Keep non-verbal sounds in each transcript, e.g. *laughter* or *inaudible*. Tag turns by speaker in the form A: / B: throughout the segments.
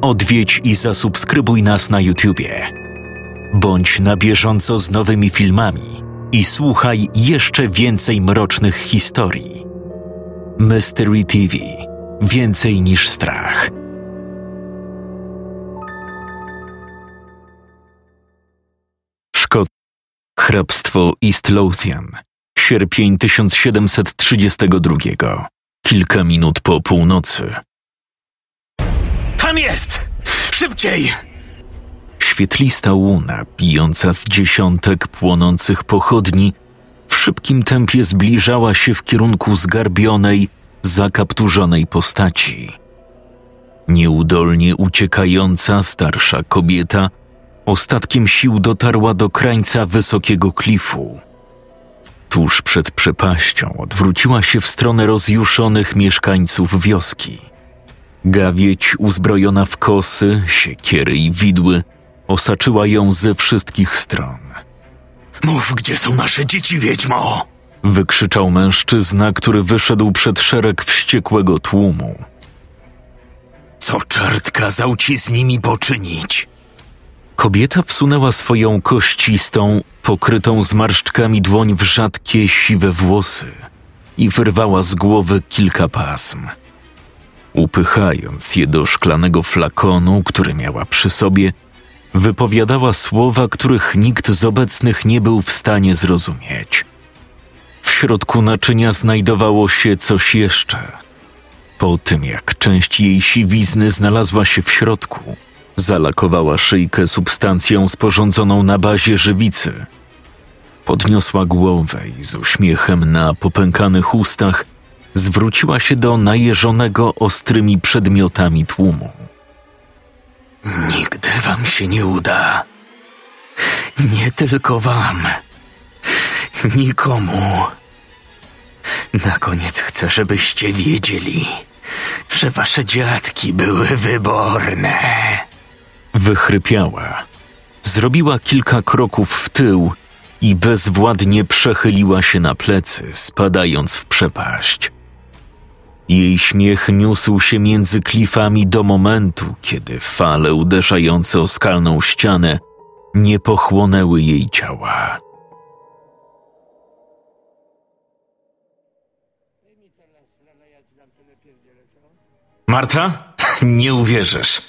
A: odwiedź i zasubskrybuj nas na YouTubie. Bądź na bieżąco z nowymi filmami i słuchaj jeszcze więcej mrocznych historii. Mystery TV Więcej niż strach. Szkot. Hrabstwo East Lothian. Sierpień 1732. Kilka minut po północy.
B: Jest! Szybciej!
A: Świetlista łuna, bijąca z dziesiątek płonących pochodni, w szybkim tempie zbliżała się w kierunku zgarbionej, zakapturzonej postaci. Nieudolnie uciekająca starsza kobieta ostatkiem sił dotarła do krańca wysokiego klifu. Tuż przed przepaścią odwróciła się w stronę rozjuszonych mieszkańców wioski. Gawieć uzbrojona w kosy, siekiery i widły osaczyła ją ze wszystkich stron.
B: Mów, gdzie są nasze dzieci, wiedźmo!
A: Wykrzyczał mężczyzna, który wyszedł przed szereg wściekłego tłumu.
B: Co czart kazał ci z nimi poczynić?
A: Kobieta wsunęła swoją kościstą, pokrytą zmarszczkami dłoń w rzadkie, siwe włosy i wyrwała z głowy kilka pasm. Upychając je do szklanego flakonu, który miała przy sobie, wypowiadała słowa, których nikt z obecnych nie był w stanie zrozumieć. W środku naczynia znajdowało się coś jeszcze. Po tym, jak część jej siwizny znalazła się w środku, zalakowała szyjkę substancją sporządzoną na bazie żywicy. Podniosła głowę i z uśmiechem na popękanych ustach zwróciła się do najeżonego ostrymi przedmiotami tłumu.
B: Nigdy wam się nie uda. Nie tylko wam. Nikomu. Na koniec chcę, żebyście wiedzieli, że wasze dziadki były wyborne.
A: Wychrypiała. Zrobiła kilka kroków w tył i bezwładnie przechyliła się na plecy, spadając w przepaść. Jej śmiech niósł się między klifami do momentu, kiedy fale uderzające o skalną ścianę nie pochłonęły jej ciała.
B: Marta? *laughs* Nie uwierzysz.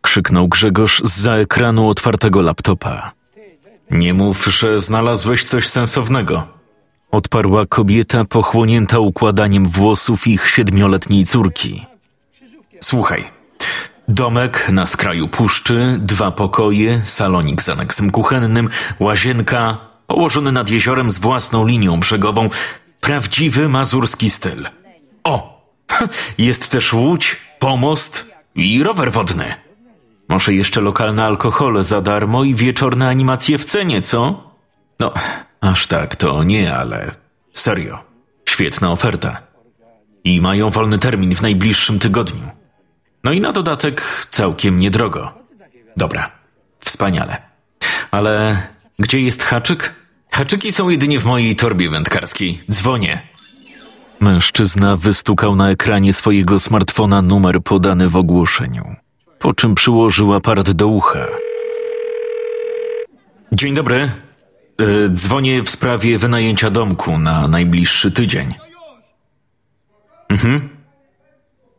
A: Krzyknął Grzegorz z ekranu otwartego laptopa.
B: Nie mów, że znalazłeś coś sensownego.
A: Odparła kobieta pochłonięta układaniem włosów ich siedmioletniej córki.
B: Słuchaj. Domek na skraju puszczy, dwa pokoje, salonik z aneksem kuchennym, łazienka, położony nad jeziorem z własną linią brzegową. Prawdziwy mazurski styl. O! *laughs* Jest też łódź, pomost i rower wodny. Może jeszcze lokalne alkohole za darmo i wieczorne animacje w cenie, co? No, aż tak to nie, ale serio. Świetna oferta. I mają wolny termin w najbliższym tygodniu. No i na dodatek całkiem niedrogo. Dobra, wspaniale. Ale gdzie jest haczyk? Haczyki są jedynie w mojej torbie wędkarskiej. Dzwonię.
A: Mężczyzna wystukał na ekranie swojego smartfona numer podany w ogłoszeniu, po czym przyłożył aparat do ucha.
B: Dzień dobry. Y, dzwonię w sprawie wynajęcia domku na najbliższy tydzień. Mhm.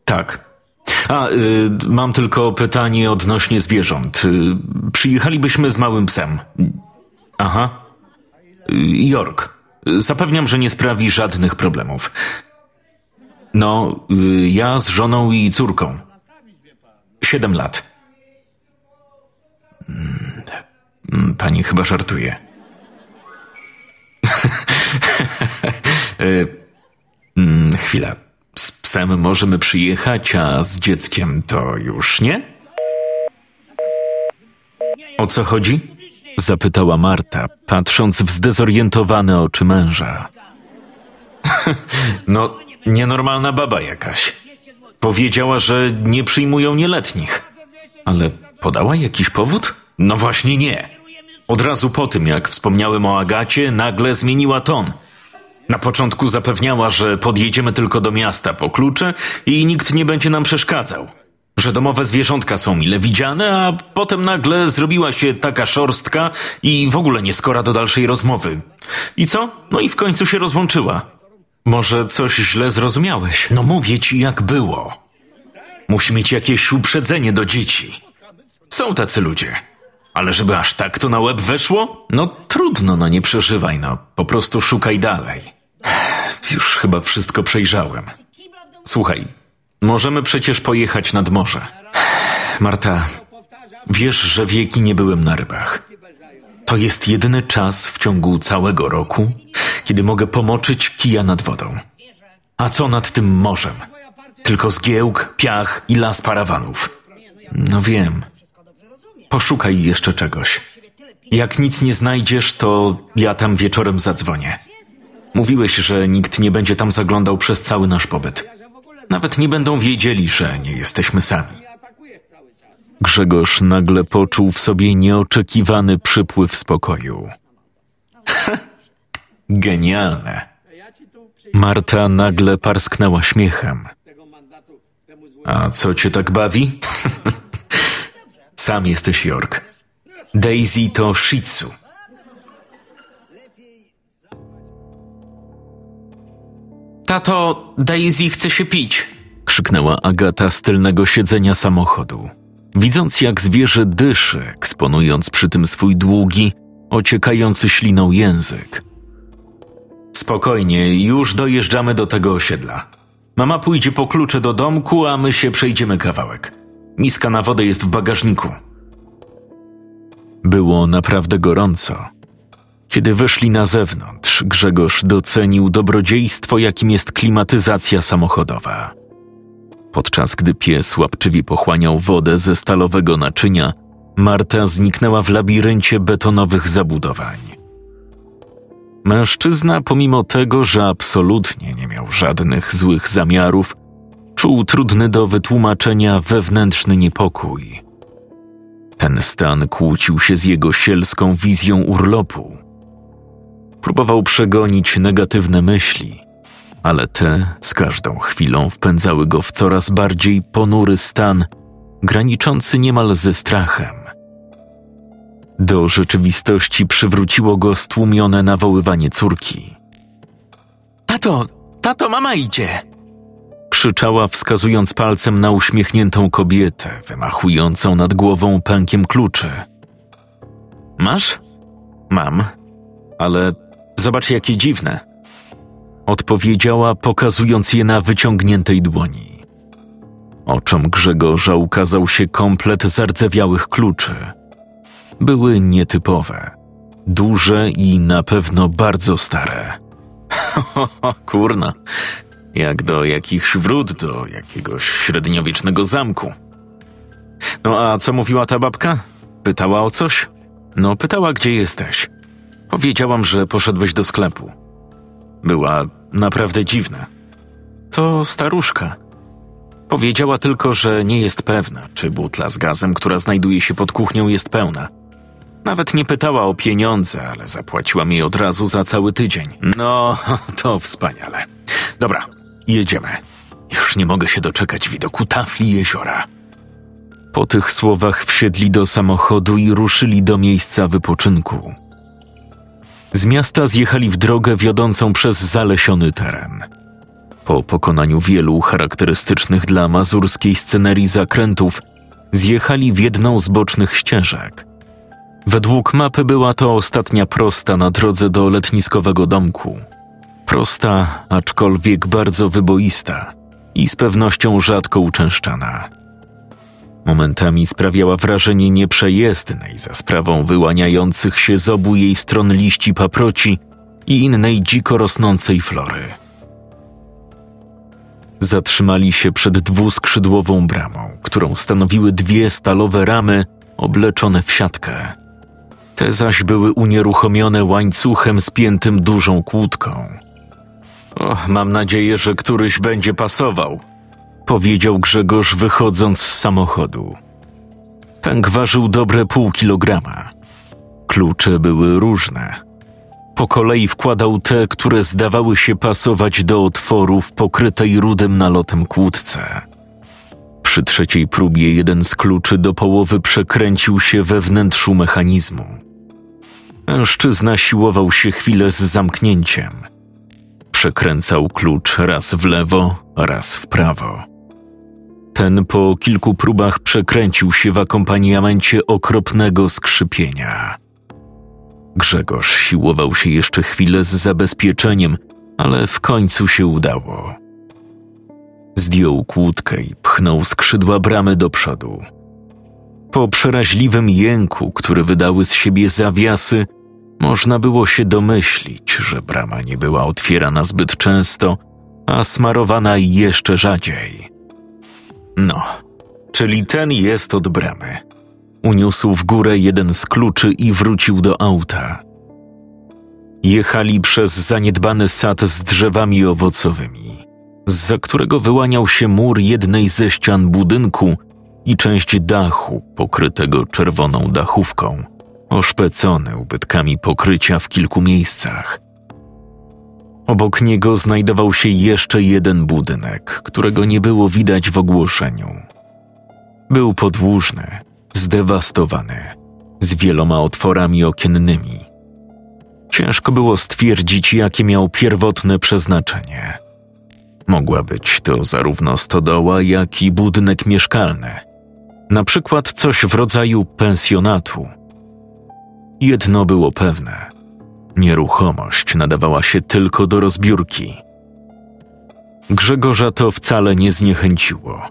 B: Tak. A, y, mam tylko pytanie odnośnie zwierząt. Y, przyjechalibyśmy z małym psem. Aha. York. Zapewniam, że nie sprawi żadnych problemów. No, ja z żoną i córką. Siedem lat. Mm, Pani chyba żartuje. *laughs* Y, mm, Chwila. Z psem możemy przyjechać, a z dzieckiem to już nie? O co chodzi?
A: Zapytała Marta, patrząc w zdezorientowane oczy męża. *laughs*
B: No, nienormalna baba jakaś. Powiedziała, że nie przyjmują nieletnich. Ale podała jakiś powód? No właśnie nie. Od razu po tym, jak wspomniałem o Agacie, nagle zmieniła ton. Na początku zapewniała, że podjedziemy tylko do miasta po klucze i nikt nie będzie nam przeszkadzał. że domowe zwierzątka są mile widziane, a potem nagle zrobiła się taka szorstka i w ogóle nieskora do dalszej rozmowy. I co? No i w końcu się rozłączyła. Może coś źle zrozumiałeś? No mówię ci, jak było. Musi mieć jakieś uprzedzenie do dzieci. Są tacy ludzie. Ale żeby aż tak to na łeb weszło? No trudno, no nie przeżywaj, no. Po prostu szukaj dalej. *sighs* Już chyba wszystko przejrzałem. Słuchaj, możemy przecież pojechać nad morze. *sighs* Marta, wiesz, że wieki nie byłem na rybach. To jest jedyny czas w ciągu całego roku, kiedy mogę pomoczyć kija nad wodą. A co nad tym morzem? Tylko zgiełk, piach i las parawanów. No wiem. Poszukaj jeszcze czegoś. Jak nic nie znajdziesz, to ja tam wieczorem zadzwonię. Mówiłeś, że nikt nie będzie tam zaglądał przez cały nasz pobyt. Nawet nie będą wiedzieli, że nie jesteśmy sami.
A: Grzegorz nagle poczuł w sobie nieoczekiwany przypływ spokoju. *laughs* Genialne. Marta nagle parsknęła śmiechem.
B: A co cię tak bawi? *laughs* Sam jesteś York. Daisy to Shih Tzu. Tato, Daisy chce się pić.
A: Krzyknęła Agata z tylnego siedzenia samochodu. Widząc jak zwierzę dyszy, eksponując przy tym swój długi, ociekający śliną język.
B: Spokojnie, już dojeżdżamy do tego osiedla. Mama pójdzie po klucze do domku, a my się przejdziemy kawałek. Miska na wodę jest w bagażniku.
A: Było naprawdę gorąco. Kiedy wyszli na zewnątrz, Grzegorz docenił dobrodziejstwo, jakim jest klimatyzacja samochodowa. Podczas gdy pies łapczywie pochłaniał wodę ze stalowego naczynia, Marta zniknęła w labiryncie betonowych zabudowań. Mężczyzna, pomimo tego, że absolutnie nie miał żadnych złych zamiarów, czuł trudny do wytłumaczenia wewnętrzny niepokój. Ten stan kłócił się z jego sielską wizją urlopu. Próbował przegonić negatywne myśli, ale te z każdą chwilą wpędzały go w coraz bardziej ponury stan, graniczący niemal ze strachem. Do rzeczywistości przywróciło go stłumione nawoływanie córki.
B: Tato, tato, mama idzie!
A: Krzyczała, wskazując palcem na uśmiechniętą kobietę, wymachującą nad głową pękiem kluczy.
B: Masz? Mam, ale zobacz, jakie dziwne.
A: Odpowiedziała, pokazując je na wyciągniętej dłoni. Oczom Grzegorza ukazał się komplet zardzewiałych kluczy – były nietypowe, duże i na pewno bardzo stare. *laughs*
B: Kurna, jak do jakichś wrót, do jakiegoś średniowiecznego zamku. No a co mówiła ta babka? Pytała o coś? No, pytała, gdzie jesteś. Powiedziałam, że poszedłeś do sklepu. Była naprawdę dziwna. To staruszka. Powiedziała tylko, że nie jest pewna, czy butla z gazem, która znajduje się pod kuchnią, jest pełna. Nawet nie pytała o pieniądze, ale zapłaciła mi od razu za cały tydzień. No, *laughs* to wspaniale. Dobra, jedziemy. Już nie mogę się doczekać widoku tafli jeziora.
A: Po tych słowach wsiedli do samochodu i ruszyli do miejsca wypoczynku. Z miasta zjechali w drogę wiodącą przez zalesiony teren. Po pokonaniu wielu charakterystycznych dla mazurskiej scenerii zakrętów, zjechali w jedną z bocznych ścieżek – Według mapy była to ostatnia prosta na drodze do letniskowego domku. Prosta, aczkolwiek bardzo wyboista i z pewnością rzadko uczęszczana. Momentami sprawiała wrażenie nieprzejezdnej za sprawą wyłaniających się z obu jej stron liści paproci i innej dziko rosnącej flory. Zatrzymali się przed dwuskrzydłową bramą, którą stanowiły dwie stalowe ramy obleczone w siatkę. Te zaś były unieruchomione łańcuchem spiętym dużą kłódką.
B: Mam nadzieję, że któryś będzie pasował,
A: powiedział Grzegorz wychodząc z samochodu. Pęk ważył dobre pół kilograma. Klucze były różne. Po kolei wkładał te, które zdawały się pasować do otworów pokrytej rudym nalotem kłódce. Przy trzeciej próbie jeden z kluczy do połowy przekręcił się we wnętrzu mechanizmu. Mężczyzna siłował się chwilę z zamknięciem. Przekręcał klucz raz w lewo, raz w prawo. Ten po kilku próbach przekręcił się w akompaniamencie okropnego skrzypienia. Grzegorz siłował się jeszcze chwilę z zabezpieczeniem, ale w końcu się udało. Zdjął kłódkę i pchnął skrzydła bramy do przodu. Po przeraźliwym jęku, który wydały z siebie zawiasy, można było się domyślić, że brama nie była otwierana zbyt często, a smarowana jeszcze rzadziej. No, czyli ten jest od bramy. Uniósł w górę jeden z kluczy i wrócił do auta. Jechali przez zaniedbany sad z drzewami owocowymi, za którego wyłaniał się mur jednej ze ścian budynku i część dachu pokrytego czerwoną dachówką, oszpecony ubytkami pokrycia w kilku miejscach. Obok niego znajdował się jeszcze jeden budynek, którego nie było widać w ogłoszeniu. Był podłużny, zdewastowany, z wieloma otworami okiennymi. Ciężko było stwierdzić, jakie miał pierwotne przeznaczenie. Mogła być to zarówno stodoła, jak i budynek mieszkalny. Na przykład coś w rodzaju pensjonatu. Jedno było pewne: nieruchomość nadawała się tylko do rozbiórki. Grzegorza to wcale nie zniechęciło.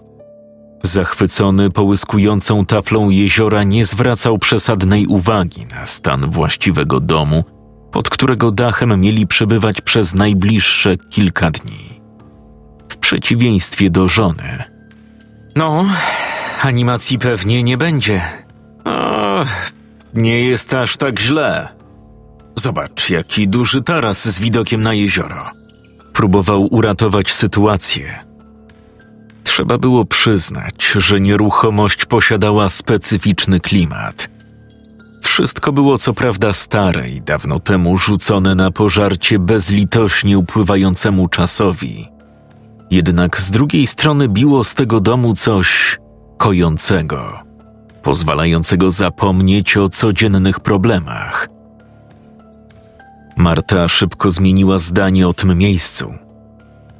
A: Zachwycony połyskującą taflą jeziora nie zwracał przesadnej uwagi na stan właściwego domu, pod którego dachem mieli przebywać przez najbliższe kilka dni. W przeciwieństwie do żony. No, animacji pewnie nie będzie. O, nie jest aż tak źle. Zobacz, jaki duży taras z widokiem na jezioro. Próbował uratować sytuację. Trzeba było przyznać, że nieruchomość posiadała specyficzny klimat. Wszystko było co prawda stare i dawno temu rzucone na pożarcie bezlitośnie upływającemu czasowi. Jednak z drugiej strony biło z tego domu coś kojącego, pozwalającego zapomnieć o codziennych problemach. Marta szybko zmieniła zdanie o tym miejscu.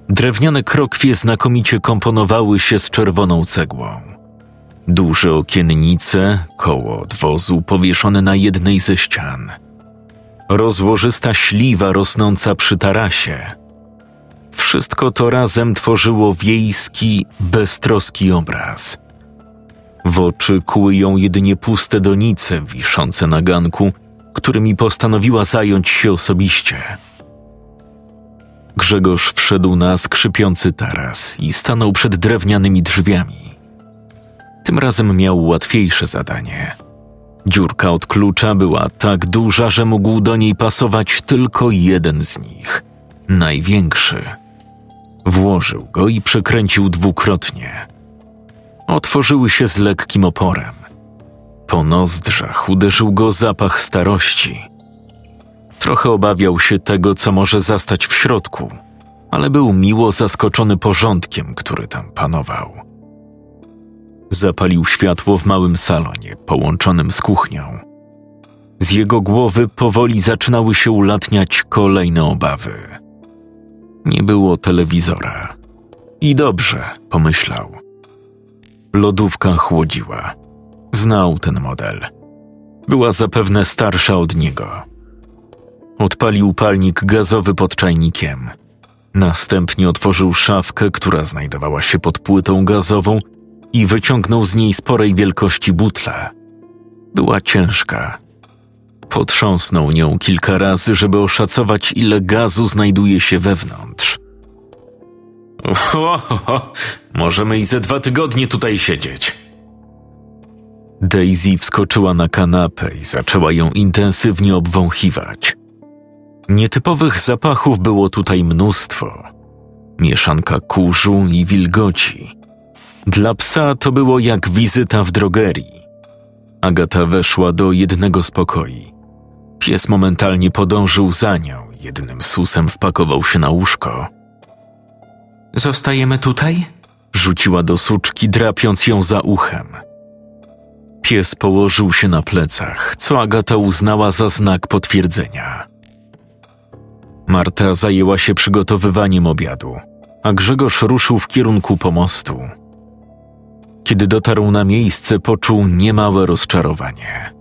A: Drewniane krokwie znakomicie komponowały się z czerwoną cegłą. Duże okiennice, koło odwozu powieszone na jednej ze ścian. Rozłożysta śliwa rosnąca przy tarasie. Wszystko to razem tworzyło wiejski, beztroski obraz. W oczy kuły ją jedynie puste donice wiszące na ganku, którymi postanowiła zająć się osobiście. Grzegorz wszedł na skrzypiący taras i stanął przed drewnianymi drzwiami. Tym razem miał łatwiejsze zadanie. Dziurka od klucza była tak duża, że mógł do niej pasować tylko jeden z nich największy. Włożył go i przekręcił dwukrotnie. Otworzyły się z lekkim oporem. Po nozdrzach uderzył go zapach starości. Trochę obawiał się tego, co może zastać w środku, ale był miło zaskoczony porządkiem, który tam panował. Zapalił światło w małym salonie, połączonym z kuchnią. Z jego głowy powoli zaczynały się ulatniać kolejne obawy. Nie było telewizora. I dobrze, pomyślał. Lodówka chłodziła. Znał ten model. Była zapewne starsza od niego. Odpalił palnik gazowy pod czajnikiem. Następnie otworzył szafkę, która znajdowała się pod płytą gazową i wyciągnął z niej sporej wielkości butlę. Była ciężka. Potrząsnął nią kilka razy, żeby oszacować, ile gazu znajduje się wewnątrz. *laughs*
B: Oho, możemy i ze dwa tygodnie tutaj siedzieć.
A: Daisy wskoczyła na kanapę i zaczęła ją intensywnie obwąchiwać. Nietypowych zapachów było tutaj mnóstwo. Mieszanka kurzu i wilgoci. Dla psa to było jak wizyta w drogerii. Agata weszła do jednego z pokoi. Pies momentalnie podążył za nią, jednym susem wpakował się na łóżko.
C: Zostajemy tutaj?
A: Rzuciła do suczki, drapiąc ją za uchem. Pies położył się na plecach, co Agata uznała za znak potwierdzenia. Marta zajęła się przygotowywaniem obiadu, a Grzegorz ruszył w kierunku pomostu. Kiedy dotarł na miejsce, poczuł niemałe rozczarowanie.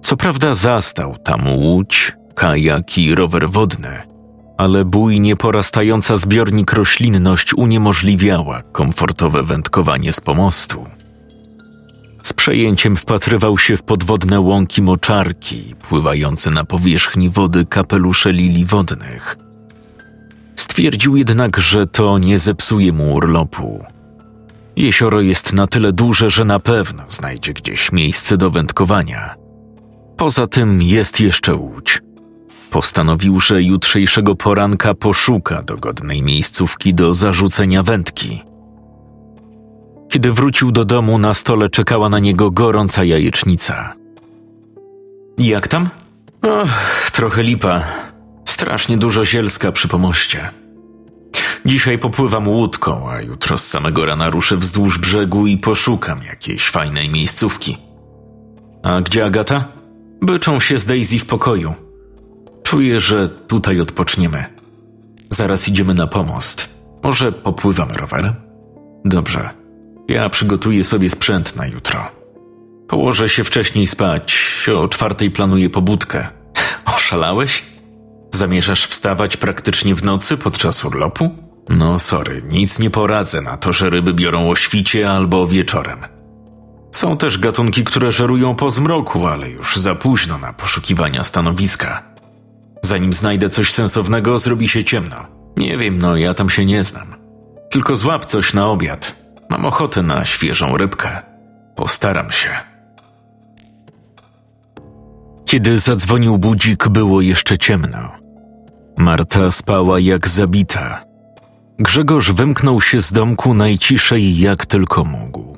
A: Co prawda zastał tam łódź, kajak i rower wodny, ale bujnie porastająca zbiornik roślinność uniemożliwiała komfortowe wędkowanie z pomostu. Z przejęciem wpatrywał się w podwodne łąki moczarki, pływające na powierzchni wody kapelusze lili wodnych. Stwierdził jednak, że to nie zepsuje mu urlopu. Jezioro jest na tyle duże, że na pewno znajdzie gdzieś miejsce do wędkowania. Poza tym jest jeszcze łódź. Postanowił, że jutrzejszego poranka poszuka dogodnej miejscówki do zarzucenia wędki. Kiedy wrócił do domu, na stole czekała na niego gorąca jajecznica. Jak tam? Och, trochę lipa. Strasznie dużo zielska przy pomoście. Dzisiaj popływam łódką, a jutro z samego rana ruszę wzdłuż brzegu i poszukam jakiejś fajnej miejscówki. A gdzie Agata? Byczą się z Daisy w pokoju. Czuję, że tutaj odpoczniemy. Zaraz idziemy na pomost. Może popływamy rowerem? Dobrze. Ja przygotuję sobie sprzęt na jutro. Położę się wcześniej spać. O czwartej planuję pobudkę. *laughs* Oszalałeś? Zamierzasz wstawać praktycznie w nocy podczas urlopu? No sorry, nic nie poradzę na to, że ryby biorą o świcie albo wieczorem. Są też gatunki, które żerują po zmroku, ale już za późno na poszukiwania stanowiska. Zanim znajdę coś sensownego, zrobi się ciemno. Nie wiem, no ja tam się nie znam. Tylko złap coś na obiad. Mam ochotę na świeżą rybkę. Postaram się. Kiedy zadzwonił budzik, było jeszcze ciemno. Marta spała jak zabita. Grzegorz wymknął się z domku najciszej jak tylko mógł.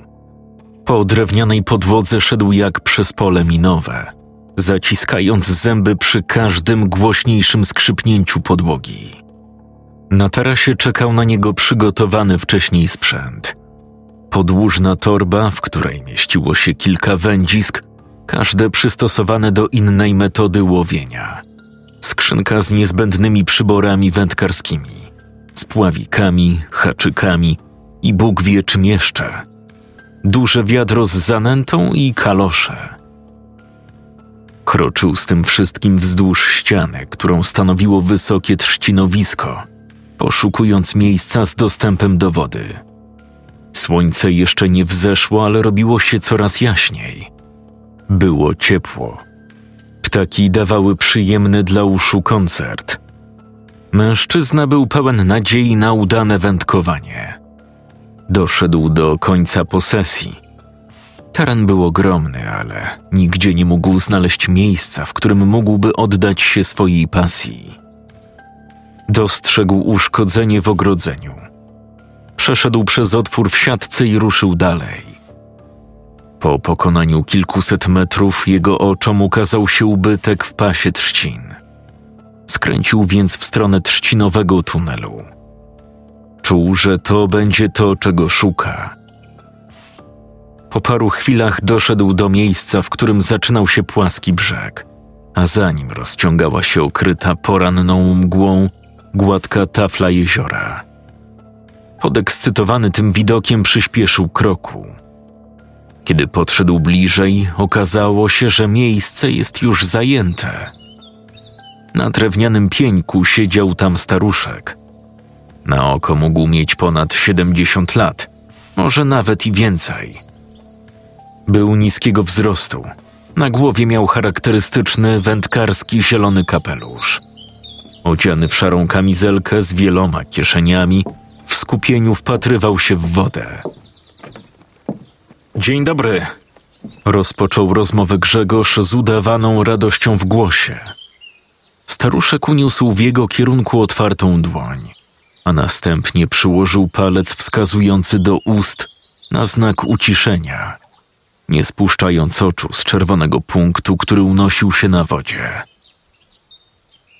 A: Po drewnianej podłodze szedł jak przez pole minowe, zaciskając zęby przy każdym głośniejszym skrzypnięciu podłogi. Na tarasie czekał na niego przygotowany wcześniej sprzęt. Podłużna torba, w której mieściło się kilka wędzisk, każde przystosowane do innej metody łowienia. Skrzynka z niezbędnymi przyborami wędkarskimi, spławikami, haczykami i Bóg wie czym jeszcze. Duże wiadro z zanętą i kalosze. Kroczył z tym wszystkim wzdłuż ściany, którą stanowiło wysokie trzcinowisko, poszukując miejsca z dostępem do wody. Słońce jeszcze nie wzeszło, ale robiło się coraz jaśniej. Było ciepło. Ptaki dawały przyjemny dla uszu koncert. Mężczyzna był pełen nadziei na udane wędkowanie. Doszedł do końca posesji. Teren był ogromny, ale nigdzie nie mógł znaleźć miejsca, w którym mógłby oddać się swojej pasji. Dostrzegł uszkodzenie w ogrodzeniu. Przeszedł przez otwór w siatce i ruszył dalej. Po pokonaniu kilkuset metrów jego oczom ukazał się ubytek w pasie trzcin. Skręcił więc w stronę trzcinowego tunelu. Czuł, że to będzie to, czego szuka. Po paru chwilach doszedł do miejsca, w którym zaczynał się płaski brzeg, a za nim rozciągała się okryta poranną mgłą gładka tafla jeziora. Podekscytowany tym widokiem przyspieszył kroku. Kiedy podszedł bliżej, okazało się, że miejsce jest już zajęte. Na drewnianym pieńku siedział tam staruszek. Na oko mógł mieć ponad 70 lat, może nawet i więcej. Był niskiego wzrostu. Na głowie miał charakterystyczny wędkarski zielony kapelusz. Odziany w szarą kamizelkę z wieloma kieszeniami, w skupieniu wpatrywał się w wodę. Dzień dobry. Rozpoczął rozmowę Grzegorz z udawaną radością w głosie. Staruszek uniósł w jego kierunku otwartą dłoń, a następnie przyłożył palec wskazujący do ust na znak uciszenia, nie spuszczając oczu z czerwonego punktu, który unosił się na wodzie.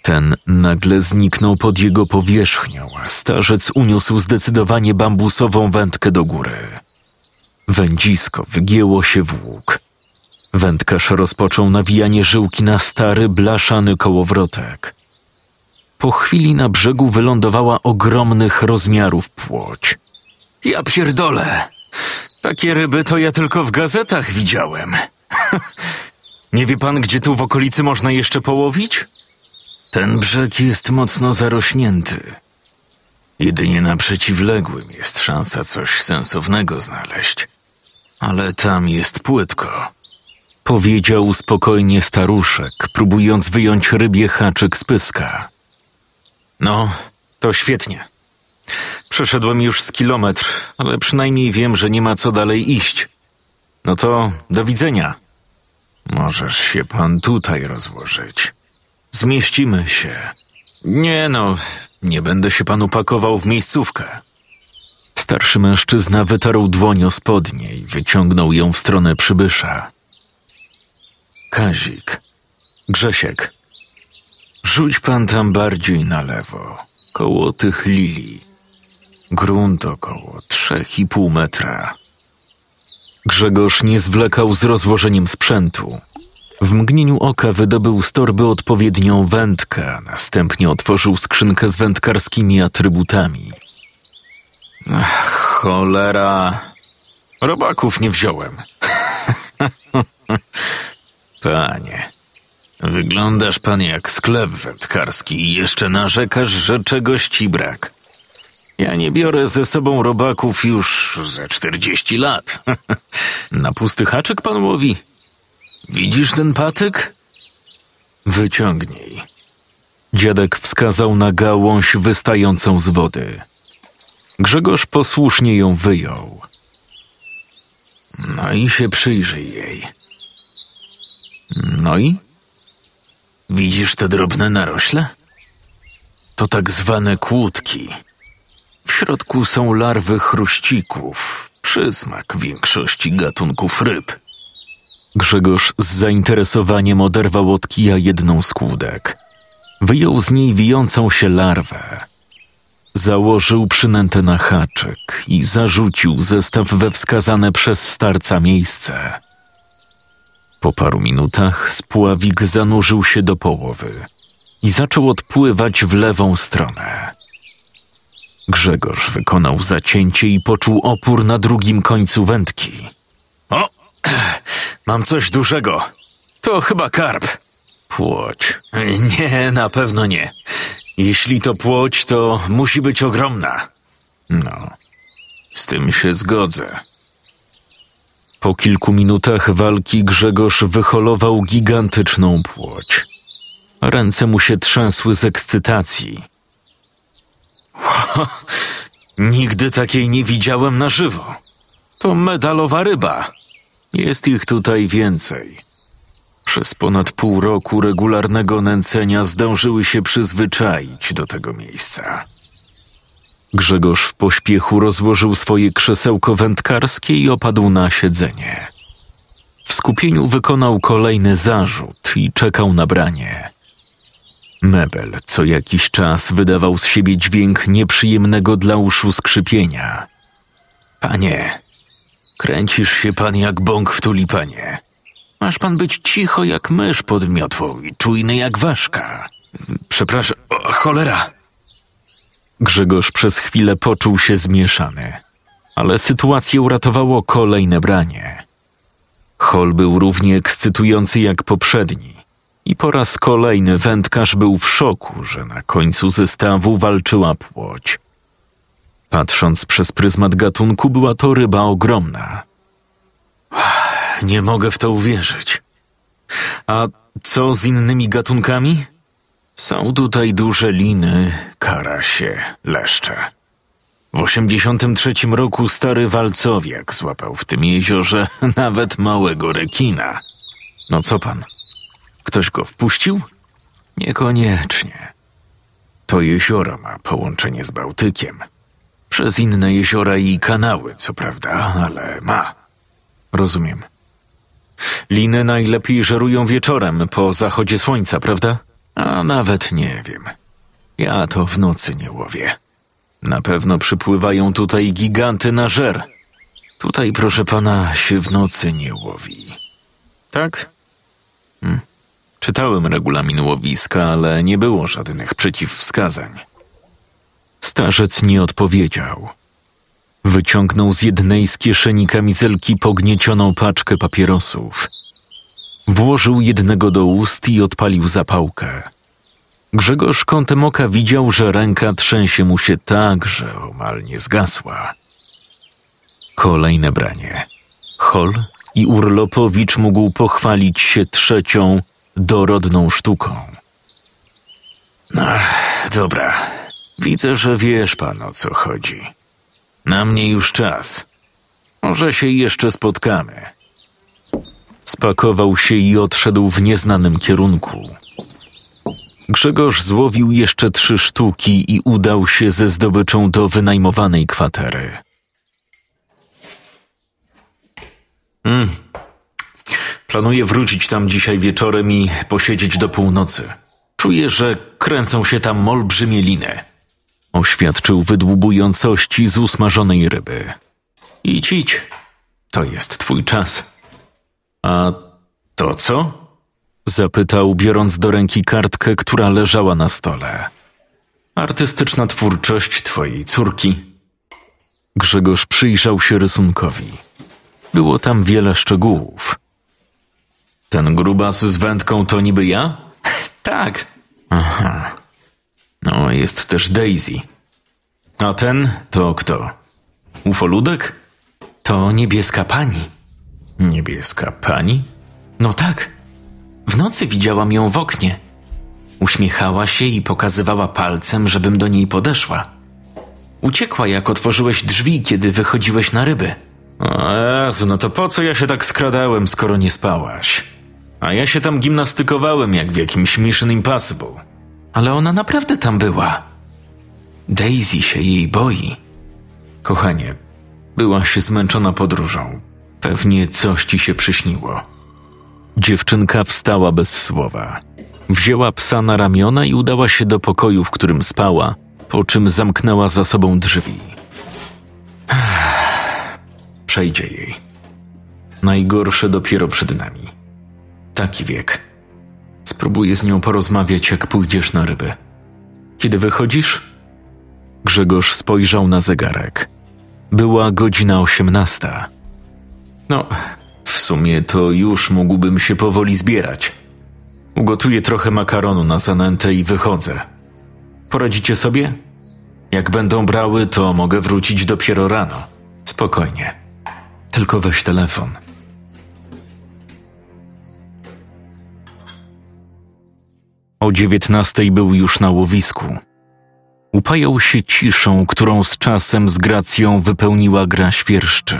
A: Ten nagle zniknął pod jego powierzchnią, a starzec uniósł zdecydowanie bambusową wędkę do góry. Wędzisko wygięło się w łuk. Wędkarz rozpoczął nawijanie żyłki na stary, blaszany kołowrotek. Po chwili na brzegu wylądowała ogromnych rozmiarów płoć.
B: Ja pierdolę! Takie ryby to ja tylko w gazetach widziałem. *laughs* Nie wie pan, gdzie tu w okolicy można jeszcze połowić?
A: Ten brzeg jest mocno zarośnięty. Jedynie na przeciwległym jest szansa coś sensownego znaleźć. Ale tam jest płytko. Powiedział spokojnie staruszek, próbując wyjąć rybie haczyk z pyska.
B: No, to świetnie. Przeszedłem już z kilometr, ale przynajmniej wiem, że nie ma co dalej iść. No to do widzenia.
A: Możesz się pan tutaj rozłożyć. Zmieścimy się.
B: Nie no, nie będę się panu pakował w miejscówkę.
A: Starszy mężczyzna wytarł dłoń o spodnie i wyciągnął ją w stronę przybysza. Kazik, Grzesiek, rzuć pan tam bardziej na lewo, koło tych lilii. Grunt około trzech i pół metra. Grzegorz nie zwlekał z rozłożeniem sprzętu. W mgnieniu oka wydobył z torby odpowiednią wędkę, następnie otworzył skrzynkę z wędkarskimi atrybutami.
B: Ach, cholera. Robaków nie wziąłem. *laughs*
A: Panie, wyglądasz pan jak sklep wędkarski i jeszcze narzekasz, że czegoś ci brak. Ja nie biorę ze sobą robaków już ze czterdzieści lat. *laughs*
B: Na pusty haczyk pan łowi?
A: Widzisz ten patyk? Wyciągnij. Dziadek wskazał na gałąź wystającą z wody. Grzegorz posłusznie ją wyjął. No i się przyjrzyj jej. No i? Widzisz te drobne narośle? To tak zwane kłódki. Środku są larwy chruścików, przysmak większości gatunków ryb. Grzegorz z zainteresowaniem oderwał od kija jedną z kłódek. Wyjął z niej wijącą się larwę. Założył przynętę na haczyk i zarzucił zestaw we wskazane przez starca miejsce. Po paru minutach spławik zanurzył się do połowy i zaczął odpływać w lewą stronę. Grzegorz wykonał zacięcie i poczuł opór na drugim końcu wędki.
B: O, *clears throat* mam coś dużego. To chyba karp.
A: Płoć.
B: Nie, na pewno nie. Jeśli to płoć, to musi być ogromna.
A: No, z tym się zgodzę. Po kilku minutach walki Grzegorz wyholował gigantyczną płoć. Ręce mu się trzęsły z ekscytacji. *laughs*
B: Nigdy takiej nie widziałem na żywo. To medalowa ryba.
A: Jest ich tutaj więcej. Przez ponad pół roku regularnego nęcenia zdążyły się przyzwyczaić do tego miejsca. Grzegorz w pośpiechu rozłożył swoje krzesełko wędkarskie i opadł na siedzenie. W skupieniu wykonał kolejny zarzut i czekał na branie. Mebel co jakiś czas wydawał z siebie dźwięk nieprzyjemnego dla uszu skrzypienia. Panie, kręcisz się pan jak bąk w tulipanie. Masz pan być cicho jak mysz pod miotłą i czujny jak ważka.
B: Przepraszam, o, cholera.
A: Grzegorz przez chwilę poczuł się zmieszany, ale sytuację uratowało kolejne branie. Hol był równie ekscytujący jak poprzedni i po raz kolejny wędkarz był w szoku, że na końcu zestawu walczyła płoć. Patrząc przez pryzmat gatunku, była to ryba ogromna.
B: Nie mogę w to uwierzyć. A co z innymi gatunkami?
A: Są tutaj duże liny, karasie, leszcze. W 83 roku stary walcowiak złapał w tym jeziorze *laughs* nawet małego rekina. No co pan? Ktoś go wpuścił? Niekoniecznie. To jezioro ma połączenie z Bałtykiem. Przez inne jeziora i kanały, co prawda, ale ma. Rozumiem. Liny najlepiej żerują wieczorem, po zachodzie słońca, prawda? A nawet nie wiem. Ja to w nocy nie łowię. Na pewno przypływają tutaj giganty na żer. Tutaj, proszę pana, się w nocy nie łowi. Tak? Hm. Czytałem regulamin łowiska, ale nie było żadnych przeciwwskazań. Starzec nie odpowiedział. Wyciągnął z jednej z kieszeni kamizelki pogniecioną paczkę papierosów. Włożył jednego do ust i odpalił zapałkę. Grzegorz kątem oka widział, że ręka trzęsie mu się tak, że omal nie zgasła. Kolejne branie. Hol i Urlopowicz mógł pochwalić się trzecią, dorodną sztuką. No, dobra. Widzę, że wiesz pan o co chodzi. Na mnie już czas. Może się jeszcze spotkamy. Spakował się i odszedł w nieznanym kierunku. Grzegorz złowił jeszcze trzy sztuki i udał się ze zdobyczą do wynajmowanej kwatery. Mm. Planuję wrócić tam dzisiaj wieczorem i posiedzieć do północy. Czuję, że kręcą się tam olbrzymie liny. Oświadczył wydłubującości z usmażonej ryby. Idź, idź. To jest twój czas. A to co? Zapytał, biorąc do ręki kartkę, która leżała na stole. Artystyczna twórczość twojej córki. Grzegorz przyjrzał się rysunkowi. Było tam wiele szczegółów. Ten grubas z wędką to niby ja? *laughs* tak. Aha. No, jest też Daisy. A ten to kto? Ufoludek? To niebieska pani. Niebieska pani? No tak. W nocy widziałam ją w oknie. Uśmiechała się i pokazywała palcem, żebym do niej podeszła. Uciekła, jak otworzyłeś drzwi, kiedy wychodziłeś na ryby. O Jezu, no to po co ja się tak skradałem, skoro nie spałaś? A ja się tam gimnastykowałem, jak w jakimś Mission Impossible. Ale ona naprawdę tam była. Daisy się jej boi. Kochanie, byłaś zmęczona podróżą. Pewnie coś ci się przyśniło. Dziewczynka wstała bez słowa. Wzięła psa na ramiona i udała się do pokoju, w którym spała, po czym zamknęła za sobą drzwi. Przejdzie jej. Najgorsze dopiero przed nami. Taki wiek. Spróbuję z nią porozmawiać, jak pójdziesz na ryby. Kiedy wychodzisz? Grzegorz spojrzał na zegarek. Była godzina osiemnasta. No, w sumie to już mógłbym się powoli zbierać. Ugotuję trochę makaronu na zanętę i wychodzę. Poradzicie sobie? Jak będą brały, to mogę wrócić dopiero rano. Spokojnie. Tylko weź telefon. O dziewiętnastej był już na łowisku. Upajał się ciszą, którą z czasem z gracją wypełniła gra świerszczy.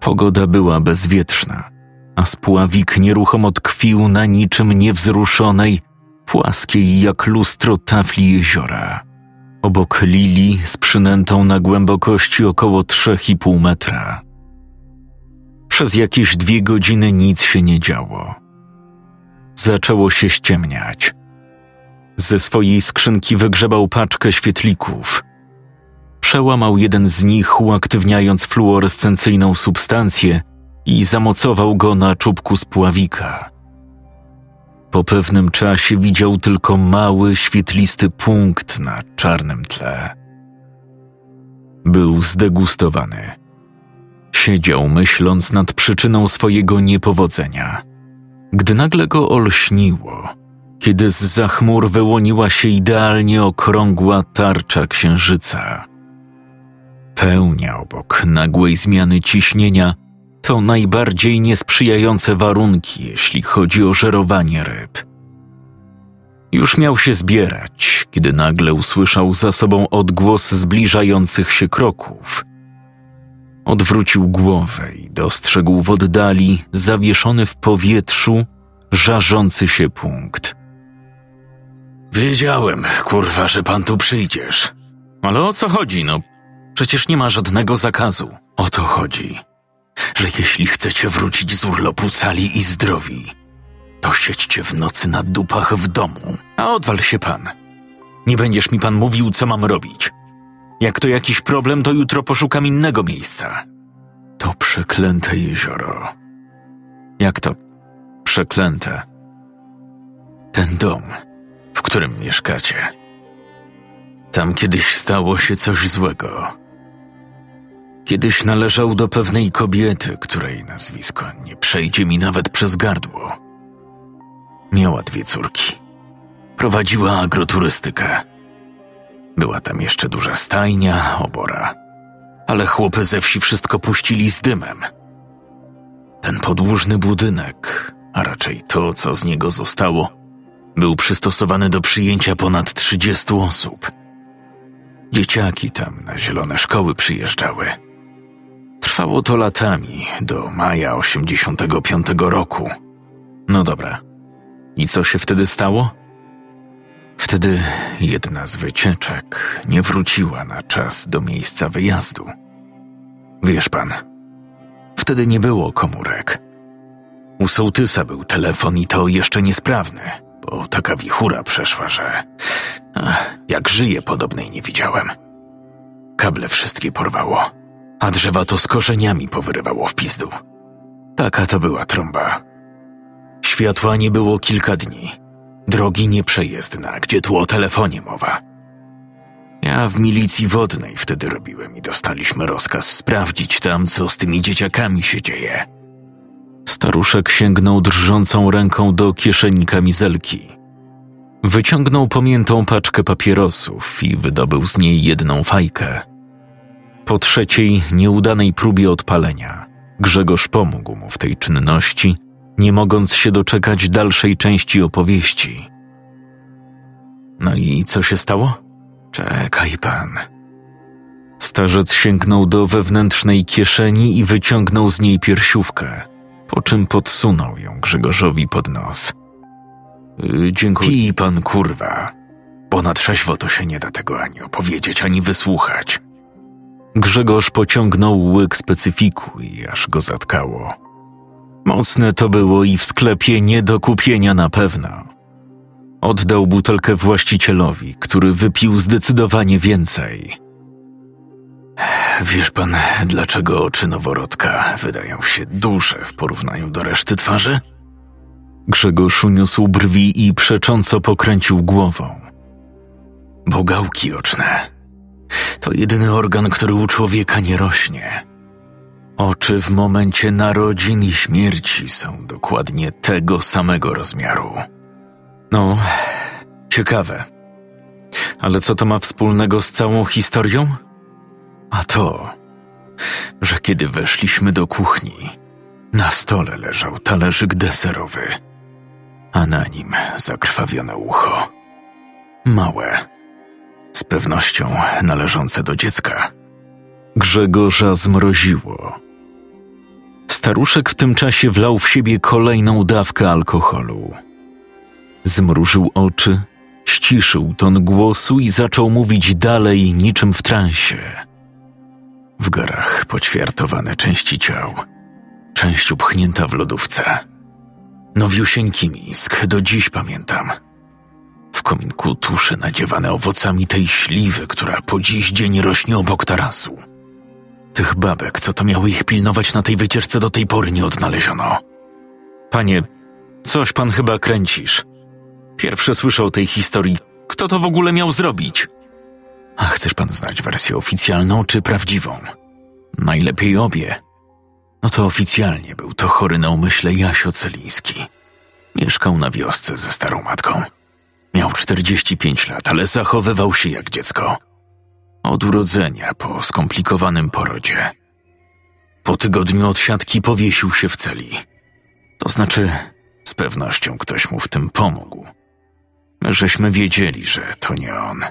A: Pogoda była bezwietrzna, a spławik nieruchomo tkwił na niczym niewzruszonej, płaskiej jak lustro tafli jeziora. Obok lili z przynętą na głębokości około 3,5 metra. Przez jakieś dwie godziny nic się nie działo. Zaczęło się ściemniać. Ze swojej skrzynki wygrzebał paczkę świetlików. Przełamał jeden z nich, uaktywniając fluorescencyjną substancję i zamocował go na czubku spławika. Po pewnym czasie widział tylko mały, świetlisty punkt na czarnym tle. Był zdegustowany. Siedział myśląc nad przyczyną swojego niepowodzenia, gdy nagle go olśniło, kiedy z za chmur wyłoniła się idealnie okrągła tarcza księżyca. Pełnia obok nagłej zmiany ciśnienia to najbardziej niesprzyjające warunki, jeśli chodzi o żerowanie ryb. Już miał się zbierać, kiedy nagle usłyszał za sobą odgłos zbliżających się kroków. Odwrócił głowę i dostrzegł w oddali, zawieszony w powietrzu, żarzący się punkt. Wiedziałem, kurwa, że pan tu przyjdziesz. Ale o co chodzi, no? Przecież nie ma żadnego zakazu. O to chodzi że jeśli chcecie wrócić z urlopu cali i zdrowi, to siedźcie w nocy na dupach w domu, a odwal się pan. Nie będziesz mi pan mówił, co mam robić. Jak to jakiś problem, to jutro poszukam innego miejsca. To przeklęte jezioro. Jak to przeklęte? Ten dom, w którym mieszkacie. Tam kiedyś stało się coś złego. Kiedyś należał do pewnej kobiety, której nazwisko nie przejdzie mi nawet przez gardło. Miała dwie córki. Prowadziła agroturystykę. Była tam jeszcze duża stajnia, obora. Ale chłopy ze wsi wszystko puścili z dymem. Ten podłużny budynek, a raczej to, co z niego zostało, był przystosowany do przyjęcia ponad 30 osób. Dzieciaki tam na zielone szkoły przyjeżdżały. Trwało to latami, do maja 85 roku. No dobra. I co się wtedy stało? Wtedy jedna z wycieczek nie wróciła na czas do miejsca wyjazdu. Wiesz pan, wtedy nie było komórek. U sołtysa był telefon i to jeszcze niesprawny, bo taka wichura przeszła, że ach, jak żyje podobnej nie widziałem. Kable wszystkie porwało, a drzewa to z korzeniami powyrywało w pizdu. Taka to była trąba. Światła nie było kilka dni. Drogi nieprzejezdna, gdzie tu o telefonie mowa. Ja w milicji wodnej wtedy robiłem i dostaliśmy rozkaz sprawdzić tam, co z tymi dzieciakami się dzieje. Staruszek sięgnął drżącą ręką do kieszeni kamizelki. Wyciągnął pomiętą paczkę papierosów i wydobył z niej jedną fajkę. Po trzeciej, nieudanej próbie odpalenia, Grzegorz pomógł mu w tej czynności, nie mogąc się doczekać dalszej części opowieści. No i co się stało? Czekaj pan. Starzec sięgnął do wewnętrznej kieszeni i wyciągnął z niej piersiówkę, po czym podsunął ją Grzegorzowi pod nos. Yy, dziękuję. Kij pan kurwa, bo na trzeźwo to się nie da tego ani opowiedzieć, ani wysłuchać. Grzegorz pociągnął łyk specyfiku i aż go zatkało. Mocne to było i w sklepie nie do kupienia na pewno. Oddał butelkę właścicielowi, który wypił zdecydowanie więcej. Wiesz pan, dlaczego oczy noworodka wydają się duże w porównaniu do reszty twarzy? Grzegorz uniósł brwi i przecząco pokręcił głową. Bo gałki oczne to jedyny organ, który u człowieka nie rośnie. Oczy w momencie narodzin i śmierci są dokładnie tego samego rozmiaru. No, ciekawe. Ale co to ma wspólnego z całą historią? A to, że kiedy weszliśmy do kuchni, na stole leżał talerzyk deserowy, a na nim zakrwawione ucho. Małe, z pewnością należące do dziecka. Grzegorza zmroziło. Staruszek w tym czasie wlał w siebie kolejną dawkę alkoholu. Zmrużył oczy, ściszył ton głosu i zaczął mówić dalej niczym w transie. W garach poćwiartowane części ciał, część upchnięta w lodówce. Nowiusieńki misk, do dziś pamiętam. W kominku tusze nadziewane owocami tej śliwy, która po dziś dzień rośnie obok tarasu. Tych babek, co to miały ich pilnować na tej wycieczce do tej pory nie odnaleziono. Panie, coś pan chyba kręcisz. Pierwsze słyszę o tej historii. Kto to w ogóle miał zrobić? A chcesz pan znać wersję oficjalną czy prawdziwą? Najlepiej obie. No to oficjalnie był to chory na umyśle Jasio Celiński. Mieszkał na wiosce ze starą matką. Miał 45 lat, ale zachowywał się jak dziecko. Od urodzenia po skomplikowanym porodzie. Po tygodniu odsiadki powiesił się w celi. To znaczy, z pewnością ktoś mu w tym pomógł. My żeśmy wiedzieli, że to nie on,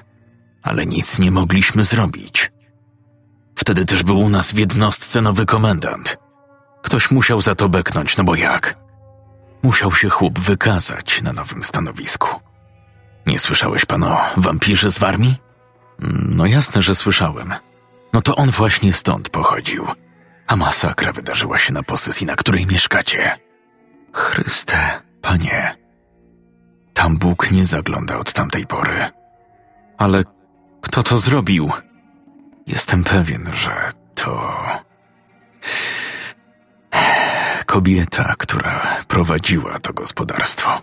A: ale nic nie mogliśmy zrobić. Wtedy też był u nas w jednostce nowy komendant. Ktoś musiał za to beknąć, no bo jak? Musiał się chłop wykazać na nowym stanowisku. Nie słyszałeś pan o wampirze z Warmii? No jasne, że słyszałem. No to on właśnie stąd pochodził. A masakra wydarzyła się na posesji, na której mieszkacie. Chryste, Panie, tam Bóg nie zagląda od tamtej pory. Ale kto to zrobił? Jestem pewien, że to. Kobieta, która prowadziła to gospodarstwo.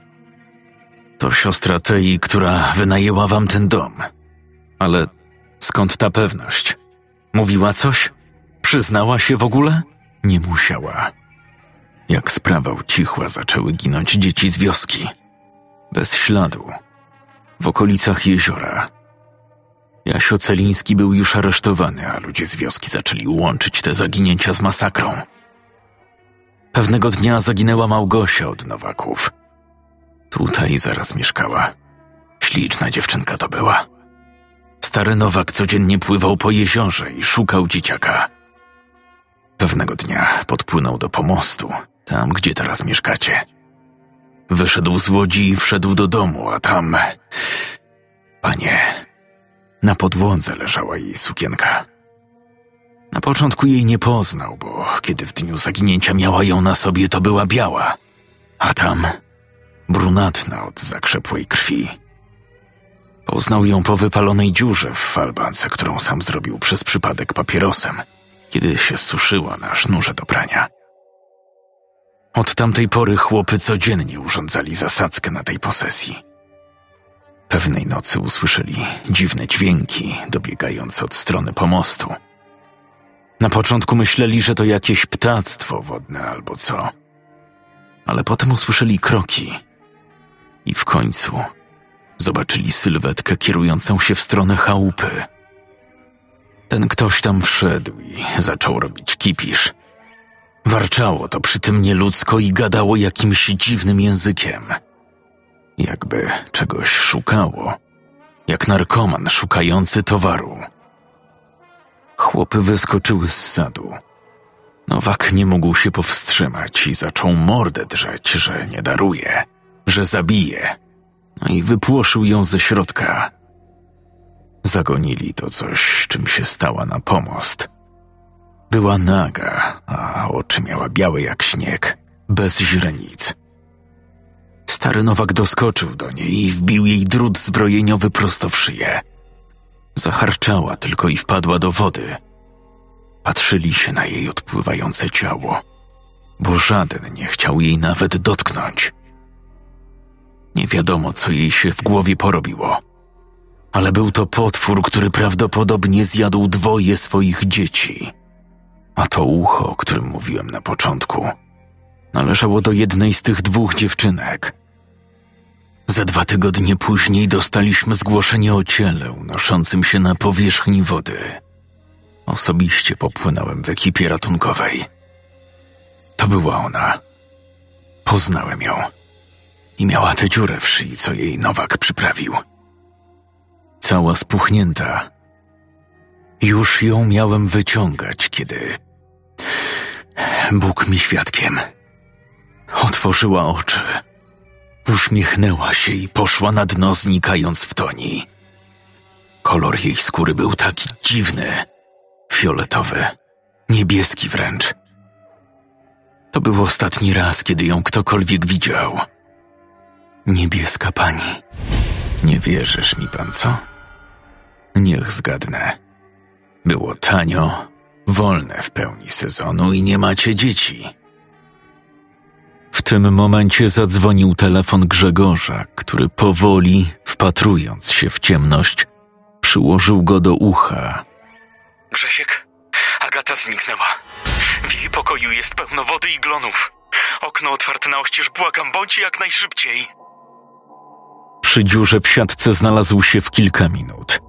A: To siostra tej, która wynajęła wam ten dom. Ale skąd ta pewność? Mówiła coś? Przyznała się w ogóle? Nie musiała. Jak sprawa ucichła, zaczęły ginąć dzieci z wioski. Bez śladu. W okolicach jeziora. Jasio Celiński był już aresztowany, a ludzie z wioski zaczęli łączyć te zaginięcia z masakrą. Pewnego dnia zaginęła Małgosia od Nowaków. Tutaj zaraz mieszkała. Śliczna dziewczynka to była. Stary Nowak codziennie pływał po jeziorze i szukał dzieciaka. Pewnego dnia podpłynął do pomostu, tam gdzie teraz mieszkacie. Wyszedł z łodzi i wszedł do domu, a tam. Panie, na podłodze leżała jej sukienka. Na początku jej nie poznał, bo kiedy w dniu zaginięcia miała ją na sobie, to była biała, a tam brunatna od zakrzepłej krwi. Poznał ją po wypalonej dziurze w falbance, którą sam zrobił przez przypadek papierosem, kiedy się suszyła na sznurze do prania. Od tamtej pory chłopy codziennie urządzali zasadzkę na tej posesji. Pewnej nocy usłyszeli dziwne dźwięki dobiegające od strony pomostu. Na początku myśleli, że to jakieś ptactwo wodne albo co. Ale potem usłyszeli kroki i w końcu zobaczyli sylwetkę kierującą się w stronę chałupy. Ten ktoś tam wszedł i zaczął robić kipisz. Warczało to przy tym nieludzko i gadało jakimś dziwnym językiem. Jakby czegoś szukało, jak narkoman szukający towaru. Chłopy wyskoczyły z sadu. Nowak nie mógł się powstrzymać i zaczął mordę drzeć, że nie daruje, że zabije. No i wypłoszył ją ze środka. Zagonili to coś, czym się stała na pomost. Była naga, a oczy miała białe jak śnieg, bez źrenic. Stary Nowak doskoczył do niej i wbił jej drut zbrojeniowy prosto w szyję. Zacharczała tylko i wpadła do wody. Patrzyli się na jej odpływające ciało, bo żaden nie chciał jej nawet dotknąć. Nie wiadomo, co jej się w głowie porobiło, ale był to potwór, który prawdopodobnie zjadł dwoje swoich dzieci. A to ucho, o którym mówiłem na początku, należało do jednej z tych dwóch dziewczynek. Za dwa tygodnie później dostaliśmy zgłoszenie o ciele unoszącym się na powierzchni wody. Osobiście popłynąłem w ekipie ratunkowej. To była ona. Poznałem ją. I miała tę dziurę w szyi, co jej Nowak przyprawił. Cała spuchnięta. Już ją miałem wyciągać, kiedy. Bóg mi świadkiem. Otworzyła oczy Uśmiechnęła się i poszła na dno, znikając w toni. Kolor jej skóry był taki dziwny, fioletowy, niebieski wręcz. To był ostatni raz, kiedy ją ktokolwiek widział. Niebieska pani. Nie wierzysz mi pan, co? Niech zgadnę. Było tanio, wolne w pełni sezonu i nie macie dzieci. W tym momencie zadzwonił telefon Grzegorza, który powoli, wpatrując się w ciemność, przyłożył go do ucha.
B: Grzesiek, Agata zniknęła. W jej pokoju jest pełno wody i glonów. Okno otwarte na oścież, błagam, bądź jak najszybciej.
A: Przy dziurze w siatce znalazł się w kilka minut.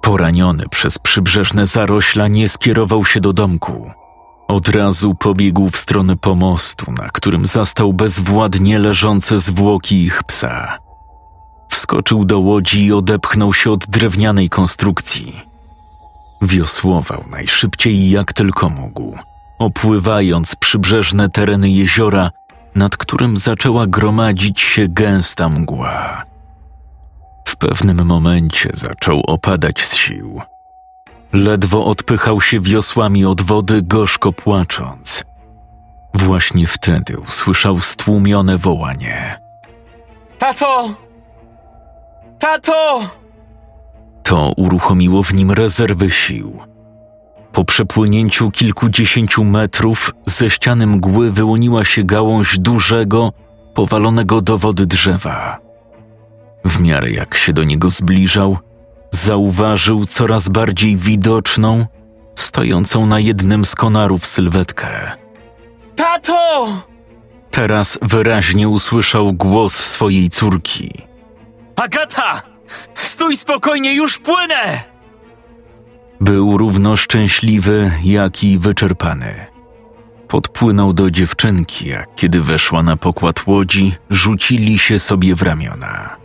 A: Poraniony przez przybrzeżne zarośla nie skierował się do domku. Od razu pobiegł w stronę pomostu, na którym zastał bezwładnie leżące zwłoki ich psa. Wskoczył do łodzi i odepchnął się od drewnianej konstrukcji. Wiosłował najszybciej jak tylko mógł, opływając przybrzeżne tereny jeziora, nad którym zaczęła gromadzić się gęsta mgła. W pewnym momencie zaczął opadać z sił – Ledwo odpychał się wiosłami od wody, gorzko płacząc. Właśnie wtedy usłyszał stłumione wołanie.
B: Tato! Tato!
A: To uruchomiło w nim rezerwy sił. Po przepłynięciu kilkudziesięciu metrów ze ściany mgły wyłoniła się gałąź dużego, powalonego do wody drzewa. W miarę jak się do niego zbliżał, zauważył coraz bardziej widoczną, stojącą na jednym z konarów sylwetkę.
B: Tato!
A: Teraz wyraźnie usłyszał głos swojej córki.
B: Agata! Stój spokojnie, już płynę!
A: Był równo szczęśliwy, jak i wyczerpany. Podpłynął do dziewczynki, a kiedy weszła na pokład łodzi, rzucili się sobie w ramiona.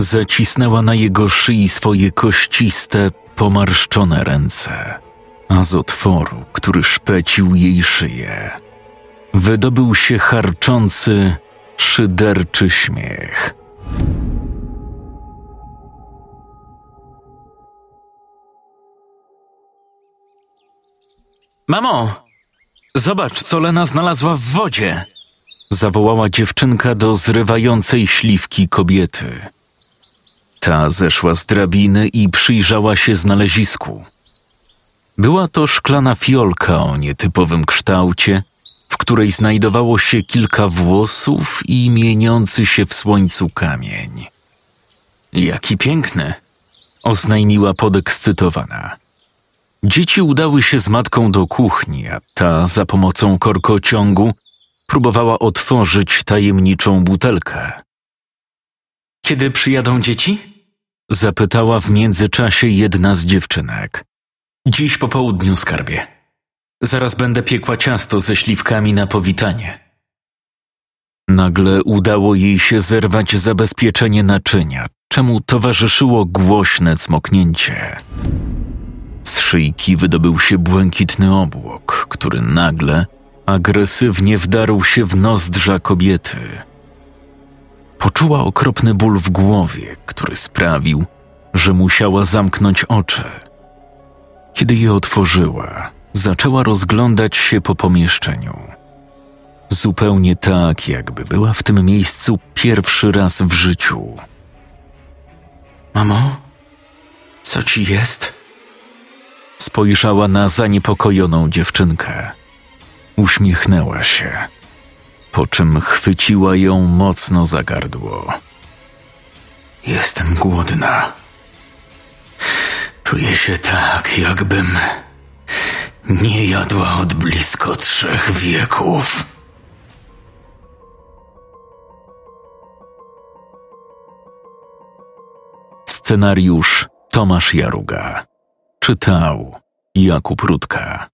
A: Zacisnęła na jego szyi swoje kościste, pomarszczone ręce, a z otworu, który szpecił jej szyję, wydobył się harczący, szyderczy śmiech.
B: Mamo, zobacz, co Lena znalazła w wodzie.
A: Zawołała dziewczynka do zrywającej śliwki kobiety. Ta zeszła z drabiny i przyjrzała się znalezisku. Była to szklana fiolka o nietypowym kształcie, w której znajdowało się kilka włosów i mieniący się w słońcu kamień.
B: Jaki piękny!
A: Oznajmiła podekscytowana. Dzieci udały się z matką do kuchni, a ta za pomocą korkociągu próbowała otworzyć tajemniczą butelkę.
B: Kiedy przyjadą dzieci?
A: Zapytała w międzyczasie jedna z dziewczynek.
B: Dziś po południu, skarbie. Zaraz będę piekła ciasto ze śliwkami na powitanie.
A: Nagle udało jej się zerwać zabezpieczenie naczynia, czemu towarzyszyło głośne cmoknięcie. Z szyjki wydobył się błękitny obłok, który nagle agresywnie wdarł się w nozdrza kobiety. Poczuła okropny ból w głowie, który sprawił, że musiała zamknąć oczy. Kiedy je otworzyła, zaczęła rozglądać się po pomieszczeniu. Zupełnie tak, jakby była w tym miejscu pierwszy raz w życiu.
B: Mamo, co ci jest?
A: Spojrzała na zaniepokojoną dziewczynkę. Uśmiechnęła się, po czym chwyciła ją mocno za gardło.
B: Jestem głodna. Czuję się tak, jakbym nie jadła od blisko trzech wieków.
A: Scenariusz Tomasz Jaruga. Czytał Jakub Rutka.